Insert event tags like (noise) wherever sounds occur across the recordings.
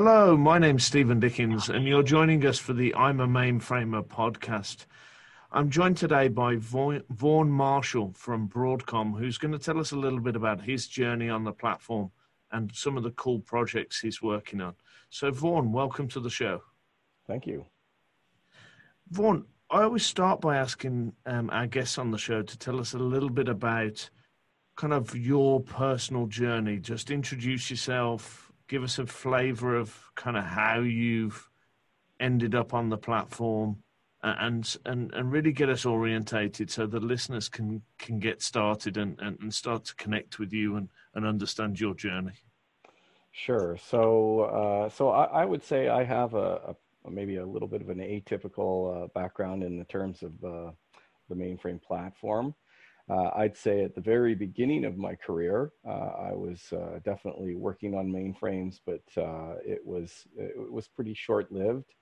Hello, my name's Steven Dickens, and you're joining us for the I'm a Mainframer podcast. I'm joined today by Vaughan Marshall from Broadcom, who's going to tell us a little bit about his journey on the platform and some of the cool projects he's working on. So, Vaughan, welcome to the show. Thank you. Vaughan, I always start by asking um, our guests on the show to tell us a little bit about kind of your personal journey. Just introduce yourself, give us a flavor of kind of how you've ended up on the platform, and and and really get us orientated so the listeners can can get started and, and, and start to connect with you and, and understand your journey. Sure. So uh, so I, I, would say I have a, a maybe a little bit of an atypical uh, background in the terms of uh, the mainframe platform. Uh, I'd say at the very beginning of my career, uh, I was uh, definitely working on mainframes, but uh, it was it was pretty short lived.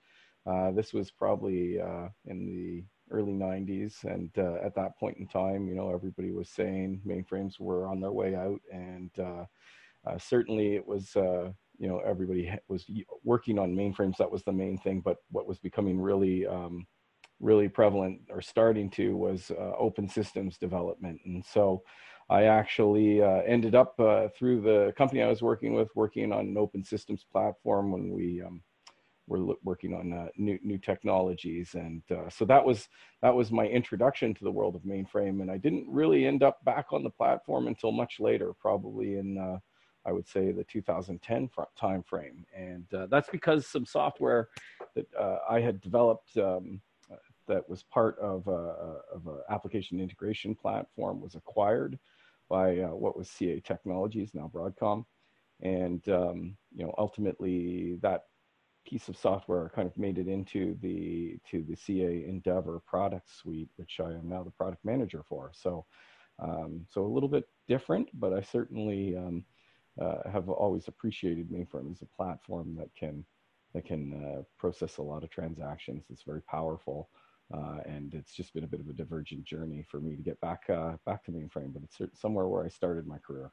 this was probably in the early 90s, and at that point in time, you know, everybody was saying mainframes were on their way out, and certainly it was you know everybody was working on mainframes that was the main thing but what was becoming really um, really prevalent or starting to was uh, open systems development. And so i actually uh, ended up uh, through the company i was working with working on an open systems platform when we um, were working on uh, new new technologies. And uh, so that was that was my introduction to the world of mainframe. And i didn't really end up back on the platform until much later probably in uh, I would say the 2010 time frame, and that's because some software that I had developed um, that was part of an application integration platform was acquired by uh, what was CA Technologies, now Broadcom, and um, you know ultimately that piece of software kind of made it into the to the CA Endevor product suite, which I am now the product manager for. So. Um, so a little bit different, but I certainly um, uh, have always appreciated mainframe as a platform that can that can uh, process a lot of transactions. It's very powerful, uh, and it's just been a bit of a divergent journey for me to get back uh, back to mainframe. But it's somewhere where I started my career.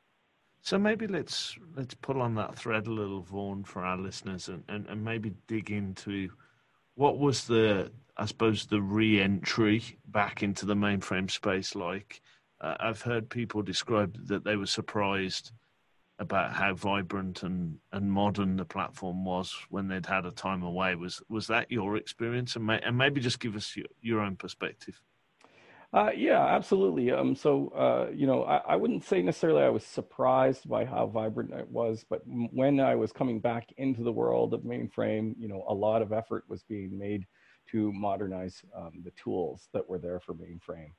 So maybe let's let's pull on that thread a little, Vaughan, for our listeners, and, and, and maybe dig into what was the I suppose the re-entry back into the mainframe space like. Uh, I've heard people describe that they were surprised about how vibrant and, and modern the platform was when they'd had a time away. Was was that your experience? And, may, and maybe just give us your, your own perspective. Uh, yeah, absolutely. Um, so, uh, you know, I, I, wouldn't say necessarily I was surprised by how vibrant it was, but when I was coming back into the world of mainframe, you know, a lot of effort was being made to modernize um, the tools that were there for mainframe.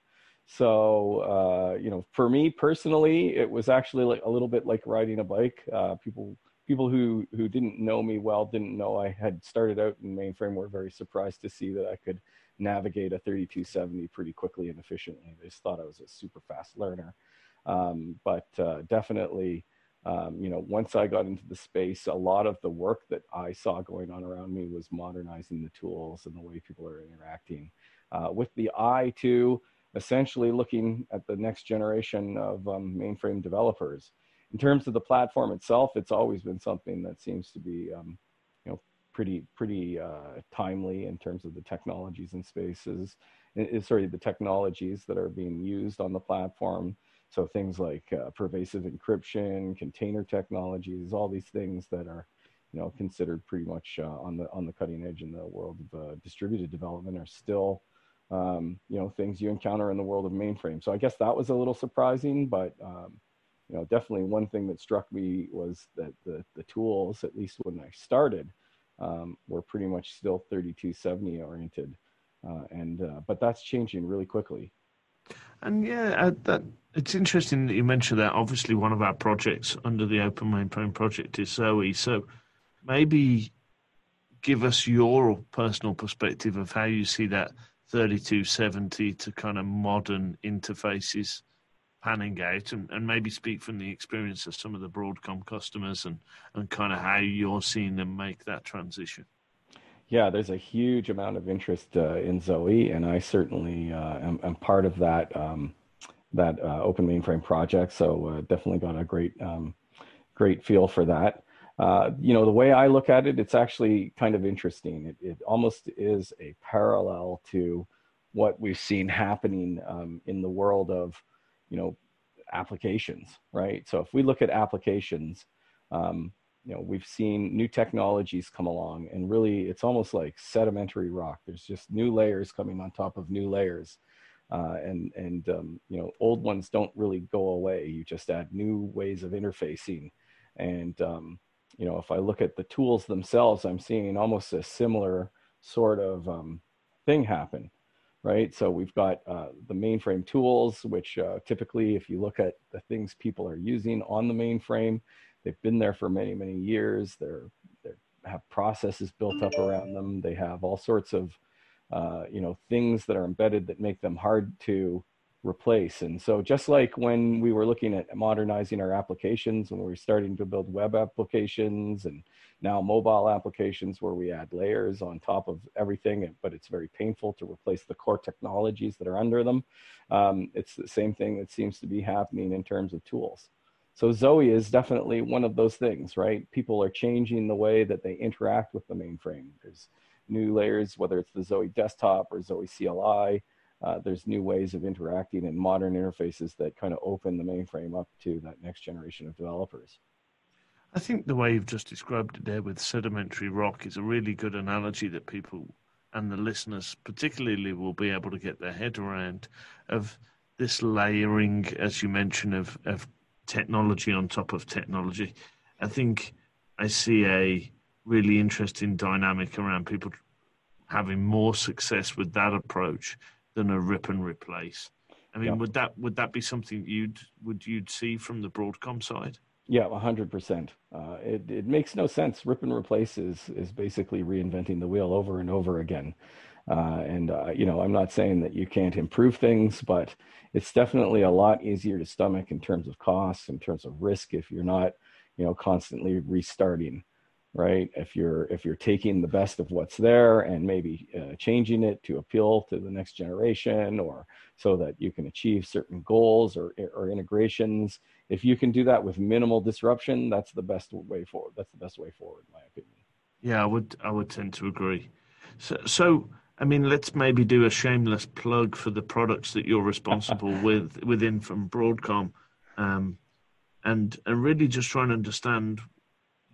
So, uh, you know, for me personally, it was actually like a little bit like riding a bike. Uh, people, people who who didn't know me well didn't know I had started out in mainframe were very surprised to see that I could navigate a 3270 pretty quickly and efficiently. They just thought I was a super fast learner. Um, but uh, definitely, um, you know, once I got into the space, a lot of the work that I saw going on around me was modernizing the tools and the way people are interacting. Uh, with the eye to essentially looking at the next generation of um, mainframe developers. In terms of the platform itself, it's always been something that seems to be, um, you know, pretty pretty uh, timely in terms of the technologies and spaces. It, sorry, the technologies that are being used on the platform. So things like uh, pervasive encryption, container technologies, all these things that are, you know, considered pretty much uh, on the on the cutting edge in the world of uh, distributed development are still um, you know, things you encounter in the world of mainframe. So I guess that was a little surprising, but um, you know, definitely one thing that struck me was that the, the tools, at least when I started, um, were pretty much still 3270 oriented. Uh, and, uh, but that's changing really quickly. And yeah, uh, that it's interesting that you mentioned that. Obviously, one of our projects under the Open Mainframe project is Zowe. So maybe give us your personal perspective of how you see that 3270 to kind of modern interfaces panning out and, and maybe speak from the experience of some of the Broadcom customers and, and kind of how you're seeing them make that transition. Yeah, there's a huge amount of interest uh, in Zowe, and I certainly uh, am, am, part of that um, that uh, open mainframe project. So uh, definitely got a great um, great feel for that. Uh, you know, the way I look at it, it's actually kind of interesting. It, it almost is a parallel to what we've seen happening um, in the world of, you know, applications, right? So if we look at applications, um, you know, we've seen new technologies come along, and really, it's almost like sedimentary rock. There's just new layers coming on top of new layers, uh, and and um, you know, old ones don't really go away. You just add new ways of interfacing, and um, you know, if I look at the tools themselves, I'm seeing almost a similar sort of um, thing happen, right? So we've got uh, the mainframe tools, which uh, typically, if you look at the things people are using on the mainframe, they've been there for many, many years. They're they have processes built up around them. They have all sorts of uh, you know things that are embedded that make them hard to replace. And so just like when we were looking at modernizing our applications, when we were starting to build web applications and now mobile applications where we add layers on top of everything, but it's very painful to replace the core technologies that are under them. Um, it's the same thing that seems to be happening in terms of tools. So Zowe is definitely one of those things, right? People are changing the way that they interact with the mainframe. There's new layers, whether it's the Zowe desktop or Zowe CLI, uh, there's new ways of interacting and modern interfaces that kind of open the mainframe up to that next generation of developers. I think the way you've just described it there with sedimentary rock is a really good analogy that people and the listeners particularly will be able to get their head around of this layering, as you mentioned, of, of technology on top of technology. I think I see a really interesting dynamic around people having more success with that approach than a rip and replace. I mean, would that would that be something you'd would you'd see from the Broadcom side? Yeah, hundred uh, percent. It it makes no sense. Rip and replace is is basically reinventing the wheel over and over again. Uh, and uh, you know, I'm not saying that you can't improve things, but it's definitely a lot easier to stomach in terms of costs, in terms of risk, if you're not, you know, constantly restarting right? If you're if you're taking the best of what's there and maybe uh, changing it to appeal to the next generation or so that you can achieve certain goals or or integrations if you can do that with minimal disruption that's the best way forward that's the best way forward in my opinion. Yeah i would i would tend to agree. So so i mean let's maybe do a shameless plug for the products that you're responsible (laughs) with within from broadcom. Um, and and really just try and understand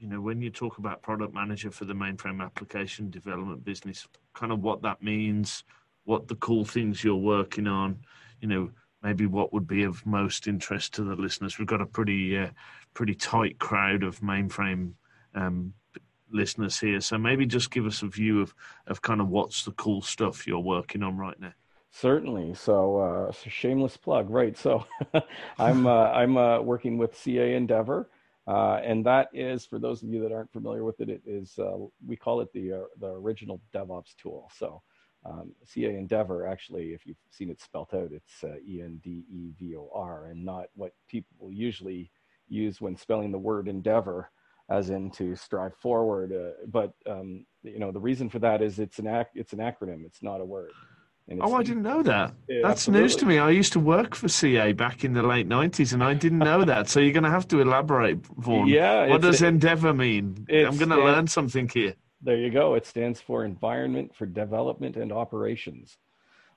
you know, when you talk about product manager for the mainframe application development business, kind of what that means, what the cool things you're working on, you know, maybe what would be of most interest to the listeners. We've got a pretty, uh, pretty tight crowd of mainframe um, listeners here, so maybe just give us a view of of kind of what's the cool stuff you're working on right now. Certainly. So, uh, so shameless plug, right? So, (laughs) I'm uh, I'm uh, working with CA Endevor. Uh, and that is, for those of you that aren't familiar with it, it is uh, we call it the uh, the original DevOps tool. So um, CA Endevor, actually, if you've seen it spelt out, it's uh, E N D E V O R, and not what people usually use when spelling the word endeavor, as in to strive forward. Uh, but um, you know, the reason for that is it's an ac- it's an acronym. It's not a word. Oh, I didn't know that. Yeah, That's absolutely. news to me. I used to work for CA back in the late nineties, and I didn't know that. So you're going to have to elaborate, Vaughan. Yeah. What does Endevor mean? I'm going to learn something here. There you go. It stands for Environment for Development and Operations.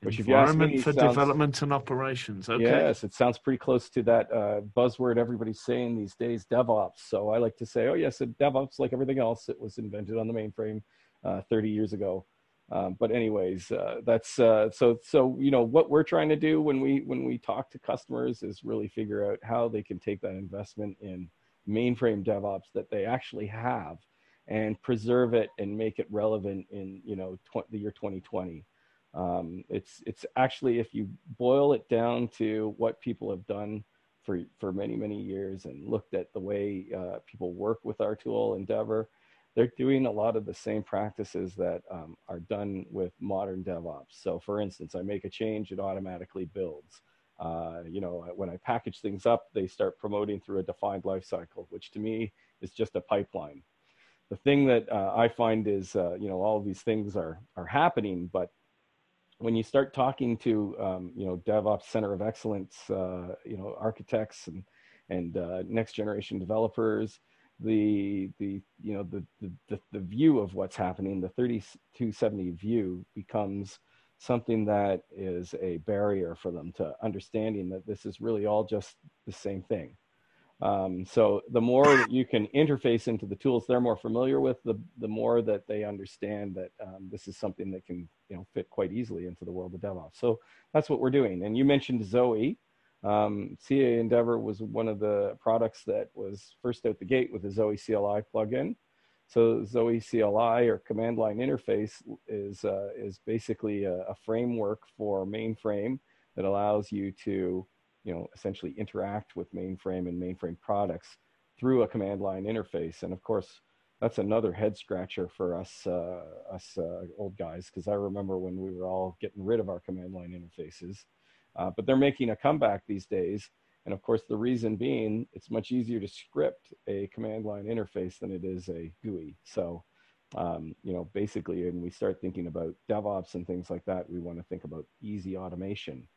Which Environment me, for sounds, Development and Operations. Okay. Yes, it sounds pretty close to that uh, buzzword everybody's saying these days, DevOps. So I like to say, oh yes, DevOps, like everything else, it was invented on the mainframe uh, 30 years ago. Um, but anyways, uh, that's uh, so so you know what we're trying to do when we when we talk to customers is really figure out how they can take that investment in mainframe DevOps that they actually have and preserve it and make it relevant in you know tw- the year 2020. Um, it's it's actually if you boil it down to what people have done for for many many years and looked at the way uh, people work with our tool Endevor they're doing a lot of the same practices that um, are done with modern DevOps. So, for instance, I make a change, it automatically builds. Uh, you know, when I package things up, they start promoting through a defined lifecycle, which to me is just a pipeline. The thing that uh, I find is, uh, you know, all these things are are happening, but when you start talking to, um, you know, DevOps Center of Excellence, uh, you know, architects and and uh, next generation developers, the the you know the, the the view of what's happening the 3270 view becomes something that is a barrier for them to understanding that this is really all just the same thing. Um, so the more you can interface into the tools they're more familiar with the the more that they understand that um, this is something that can you know fit quite easily into the world of devops. So that's what we're doing. And you mentioned Zowe um, CA Endevor was one of the products that was first out the gate with the Zowe CLI plugin. So Zowe CLI or command line interface is, uh, is basically a, a, framework for mainframe that allows you to, you know, essentially interact with mainframe and mainframe products through a command line interface. And of course, that's another head scratcher for us, uh, us uh, old guys, because I remember when we were all getting rid of our command line interfaces. Uh, but they're making a comeback these days. And of course, the reason being, it's much easier to script a command line interface than it is a GUI. So, um, you know, basically, when we start thinking about DevOps and things like that, we want to think about easy automation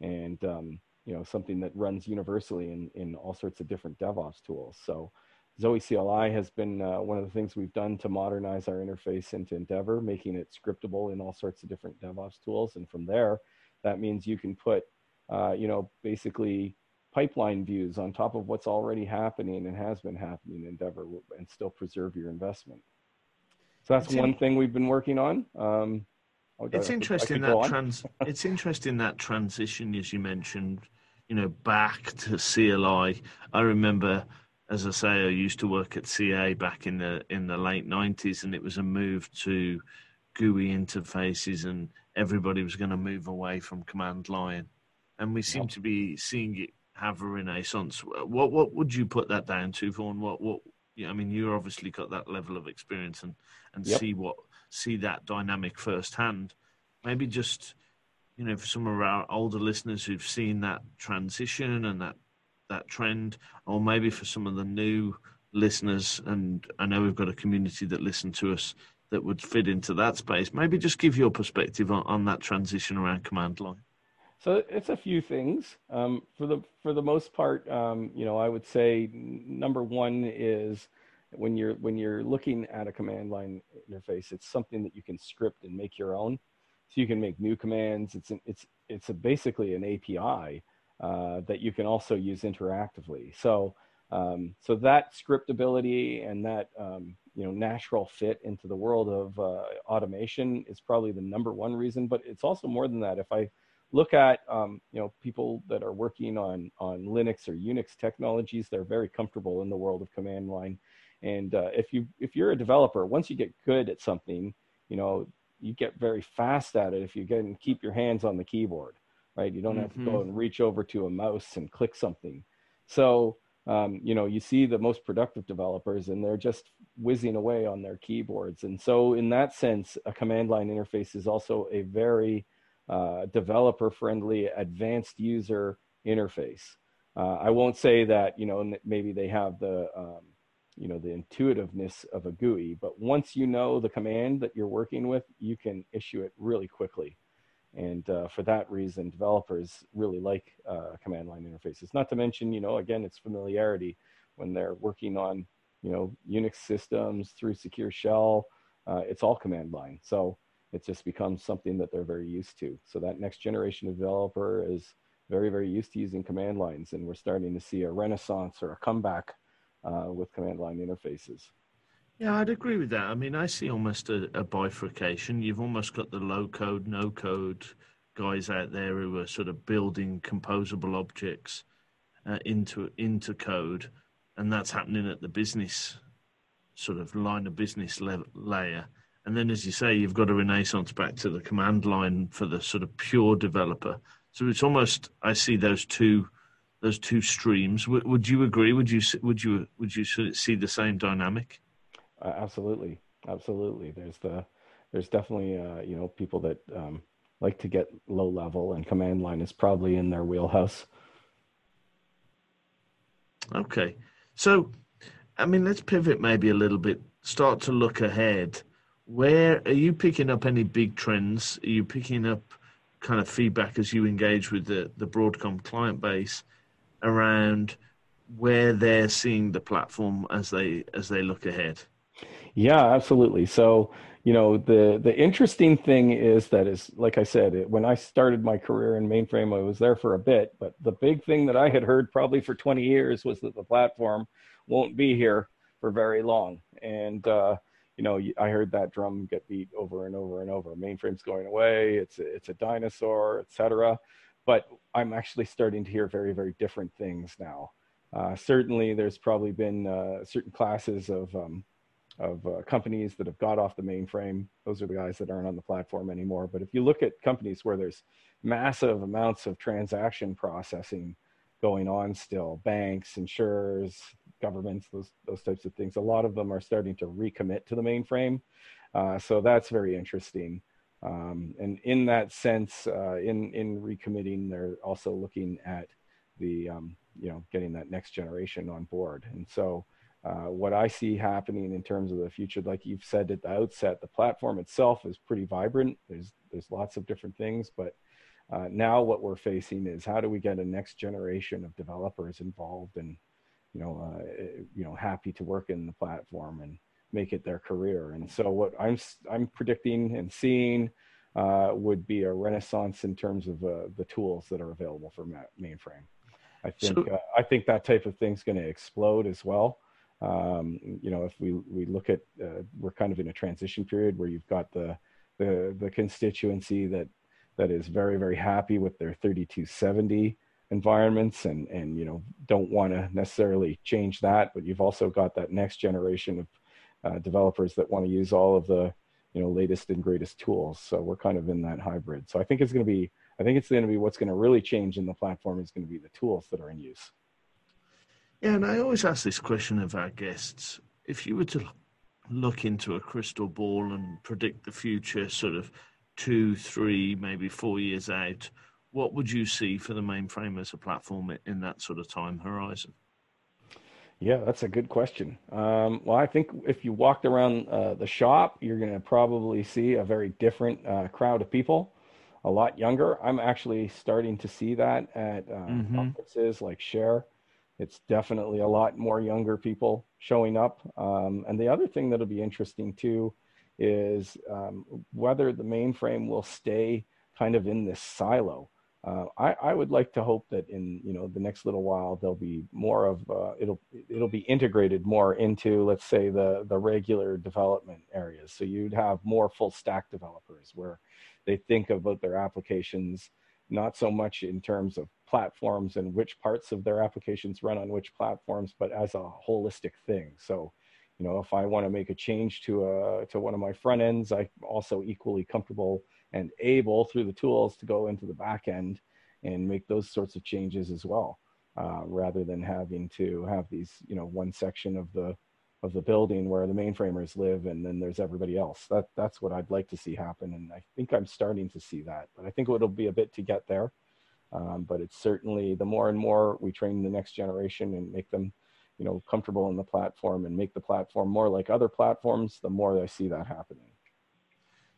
and, um, you know, something that runs universally in, in all sorts of different DevOps tools. So, Zowe CLI has been uh, one of the things we've done to modernize our interface into Endevor, making it scriptable in all sorts of different DevOps tools. And from there, that means you can put, uh, you know, basically pipeline views on top of what's already happening and has been happening in Endevor and still preserve your investment. So that's it's one in- thing we've been working on. Um, it's interesting that trans. it's interesting that transition, as you mentioned, you know, back to CLI. I remember, as I say, I used to work at CA back in the in the late '90s, and it was a move to GUI interfaces and everybody was going to move away from command line, and we seem yep. to be seeing it have a renaissance. What what would you put that down to, Vaughan? What what? Yeah, I mean, you obviously got that level of experience and and yep. see what see that dynamic firsthand. Maybe just you know for some of our older listeners who've seen that transition and that that trend, or maybe for some of the new listeners, and I know we've got a community that listen to us that would fit into that space. Maybe just give your perspective on, on that transition around command line. So it's a few things. Um, for the for the most part, um, you know, I would say number one is when you're when you're looking at a command line interface, it's something that you can script and make your own. So you can make new commands. It's an, it's it's basically an API uh, that you can also use interactively. So um, so that scriptability and that um, you know natural fit into the world of uh, automation is probably the number one reason but it's also more than that if i look at um, you know people that are working on on linux or unix technologies they're very comfortable in the world of command line and uh, if you if you're a developer once you get good at something you know you get very fast at it if you can keep your hands on the keyboard right you don't mm-hmm. have to go mm-hmm. and reach over to a mouse and click something so um, you know, you see the most productive developers and they're just whizzing away on their keyboards. And so, in that sense, a command line interface is also a very uh, developer friendly, advanced user interface. Uh, I won't say that, you know, maybe they have the, um, you know, the intuitiveness of a GUI, but once you know the command that you're working with, you can issue it really quickly. And uh, for that reason, developers really like uh, command line interfaces. Not to mention, you know, again, it's familiarity when they're working on, you know, Unix systems through Secure Shell. Uh, it's all command line. So it just becomes something that they're very used to. So that next generation of developer is very, very used to using command lines. And we're starting to see a renaissance or a comeback uh, with command line interfaces. Yeah, I'd agree with that. I mean, I see almost a, a bifurcation. You've almost got the low code, no code guys out there who are sort of building composable objects uh, into into code, and that's happening at the business sort of line of business le- layer. And then, as you say, you've got a renaissance back to the command line for the sort of pure developer. So it's almost I see those two those two streams. W- would you agree? Would you would you would you see the same dynamic? Uh, absolutely, absolutely. There's the there's definitely uh, you know people that um, like to get low level, and command line is probably in their wheelhouse. Okay, so I mean, let's pivot maybe a little bit. Start to look ahead. Where are you picking up any big trends? Are you picking up kind of feedback as you engage with the the Broadcom client base around where they're seeing the platform as they as they look ahead. Yeah, absolutely. So you know the the interesting thing is that is like I said, it, when I started my career in mainframe, I was there for a bit, but the big thing that I had heard probably for 20 years was that the platform won't be here for very long, and uh, you know I heard that drum get beat over and over and over. Mainframe's going away. It's a, it's a dinosaur, etc. But I'm actually starting to hear very very different things now. Uh, certainly, there's probably been uh, certain classes of um, of uh, companies that have got off the mainframe. Those are the guys that aren't on the platform anymore. But if you look at companies where there's massive amounts of transaction processing going on still, banks, insurers, governments, those, those types of things, a lot of them are starting to recommit to the mainframe. Uh, so that's very interesting. Um, and in that sense, uh, in, in recommitting, they're also looking at the, um, you know, getting that next generation on board. And so uh, what I see happening in terms of the future, like you've said at the outset, the platform itself is pretty vibrant. There's there's lots of different things, but uh, now what we're facing is how do we get a next generation of developers involved and you know uh, eh, you know happy to work in the platform and make it their career. And so what I'm I'm predicting and seeing uh, would be a renaissance in terms of uh, the tools that are available for mainframe. I think so, I think that type of thing's going to explode as well. Um, you know, if we we look at uh, we're kind of in a transition period where you've got the the the constituency that that is very very happy with their 3270 environments and and you know don't want to necessarily change that, but you've also got that next generation of uh, developers that want to use all of the you know latest and greatest tools. So we're kind of in that hybrid. So I think it's going to be I think it's going to be what's going to really change in the platform is going to be the tools that are in use. Yeah, and I always ask this question of our guests. If you were to look into a crystal ball and predict the future, sort of two, three, maybe four years out, what would you see for the mainframe as a platform in that sort of time horizon? Yeah, that's a good question. Um, well, I think if you walked around uh, the shop, you're going to probably see a very different uh, crowd of people, a lot younger. I'm actually starting to see that at uh, mm-hmm. conferences like Share it's definitely a lot more younger people showing up. Um, and the other thing that'll be interesting too is um, whether the mainframe will stay kind of in this silo. Uh, I, I, would like to hope that in you know the next little while there'll be more of uh, it'll it'll be integrated more into let's say the the regular development areas. So you'd have more full stack developers where they think about their applications not so much in terms of platforms and which parts of their applications run on which platforms, but as a holistic thing. So, you know, if I want to make a change to a to one of my front ends, I'm also equally comfortable and able through the tools to go into the back end and make those sorts of changes as well, uh, rather than having to have these, you know, one section of the of the building where the mainframers live and then there's everybody else. That that's what i'd like to see happen and i think i'm starting to see that but i think it'll be a bit to get there. Um, but it's certainly the more and more we train the next generation and make them you know comfortable in the platform and make the platform more like other platforms the more i see that happening.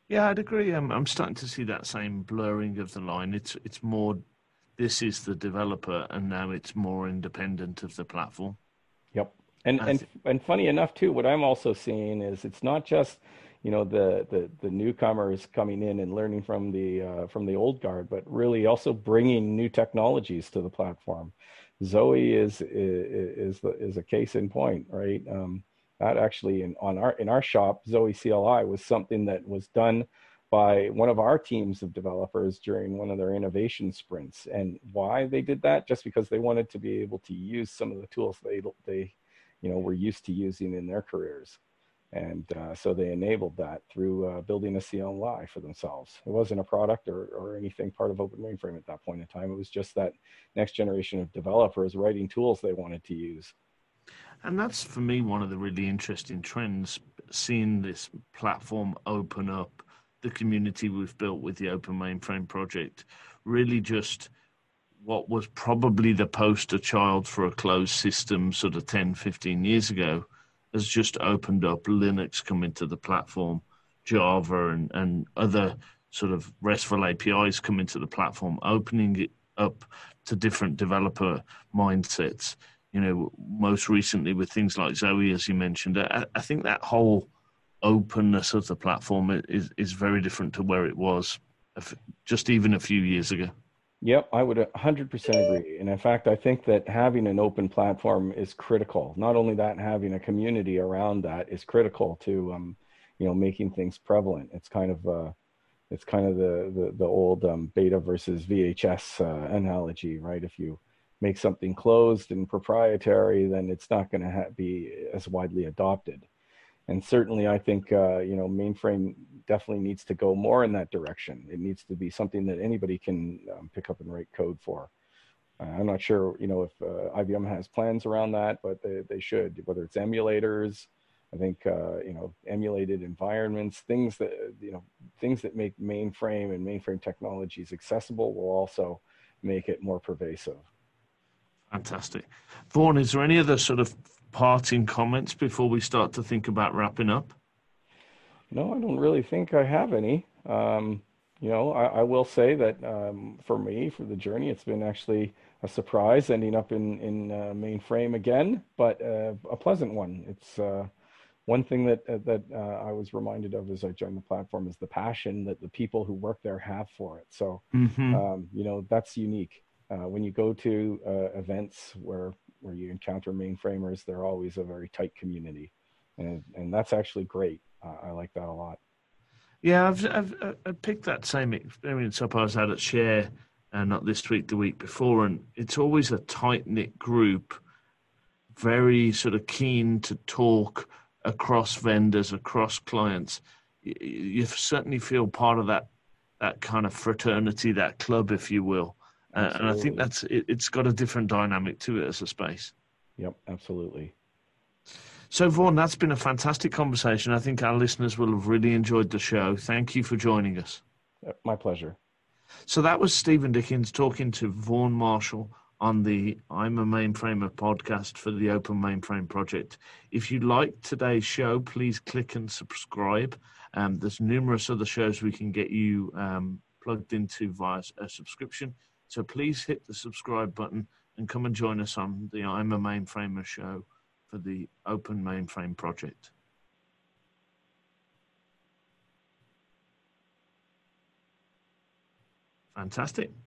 Yeah i'd agree. I'm, I'm starting to see that same blurring of the line. It's it's more this is the developer and now it's more independent of the platform. Yep and and and funny enough too, what I'm also seeing is it's not just you know the the the newcomers coming in and learning from the uh, from the old guard, but really also bringing new technologies to the platform. Zowe is is is, is a case in point, right? Um, that actually in on our in our shop, Zowe CLI was something that was done by one of our teams of developers during one of their innovation sprints. And why they did that? Just because they wanted to be able to use some of the tools they they you know were used to using in their careers and uh, so they enabled that through uh, building a CLI for themselves. It wasn't a product or, or anything part of Open Mainframe at that point in time. It was just that next generation of developers writing tools they wanted to use. And that's for me one of the really interesting trends, seeing this platform open up, the community we've built with the Open Mainframe project, really just – what was probably the poster child for a closed system sort of 10, 15 years ago has just opened up Linux coming to the platform, Java and, and other sort of RESTful APIs coming to the platform, opening it up to different developer mindsets. you know, most recently with things like Zowe, as you mentioned. I, I think that whole openness of the platform is is very different to where it was just even a few years ago. Yep, I would 100% agree. And in fact, I think that having an open platform is critical. Not only that, having a community around that is critical to, um, you know, making things prevalent. It's kind of, uh, it's kind of the the, the old um, beta versus VHS uh, analogy, right? If you make something closed and proprietary, then it's not going to ha- be as widely adopted. And certainly, I think uh, you know mainframe definitely needs to go more in that direction. It needs to be something that anybody can um, pick up and write code for. Uh, I'm not sure, you know, if uh, IBM has plans around that, but they, they should. Whether it's emulators, I think uh, you know, emulated environments, things that you know, things that make mainframe and mainframe technologies accessible will also make it more pervasive. Fantastic, Vaughan. Is there any other sort of parting comments before we start to think about wrapping up? No, I don't really think I have any. Um, you know, I, I, will say that um, for me, for the journey, it's been actually a surprise ending up in in uh, mainframe again, but uh, a pleasant one. It's uh, one thing that uh, that uh, I was reminded of as I joined the platform is the passion that the people who work there have for it. So, mm-hmm. um, you know, that's unique. Uh, when you go to events where where you encounter mainframers, they're always a very tight community, and and that's actually great. I like that a lot. Yeah, I've, I've, I've picked that same experience up I was at at Share, uh, not this week, the week before, and it's always a tight knit group, very sort of keen to talk across vendors, across clients. You, you certainly feel part of that that kind of fraternity, that club, if you will. Uh, and I think that's it, it's got a different dynamic to it as a space. Yep, absolutely. So, Vaughan, that's been a fantastic conversation. I think our listeners will have really enjoyed the show. Thank you for joining us. My pleasure. So, that was Steven Dickens talking to Vaughan Marshall on the I'm a Mainframer podcast for the Open Mainframe Project. If you like today's show, please click and subscribe. Um, there's numerous other shows we can get you um, plugged into via a subscription. So please hit the subscribe button and come and join us on the I'm a Mainframer show for the Open Mainframe project. Fantastic.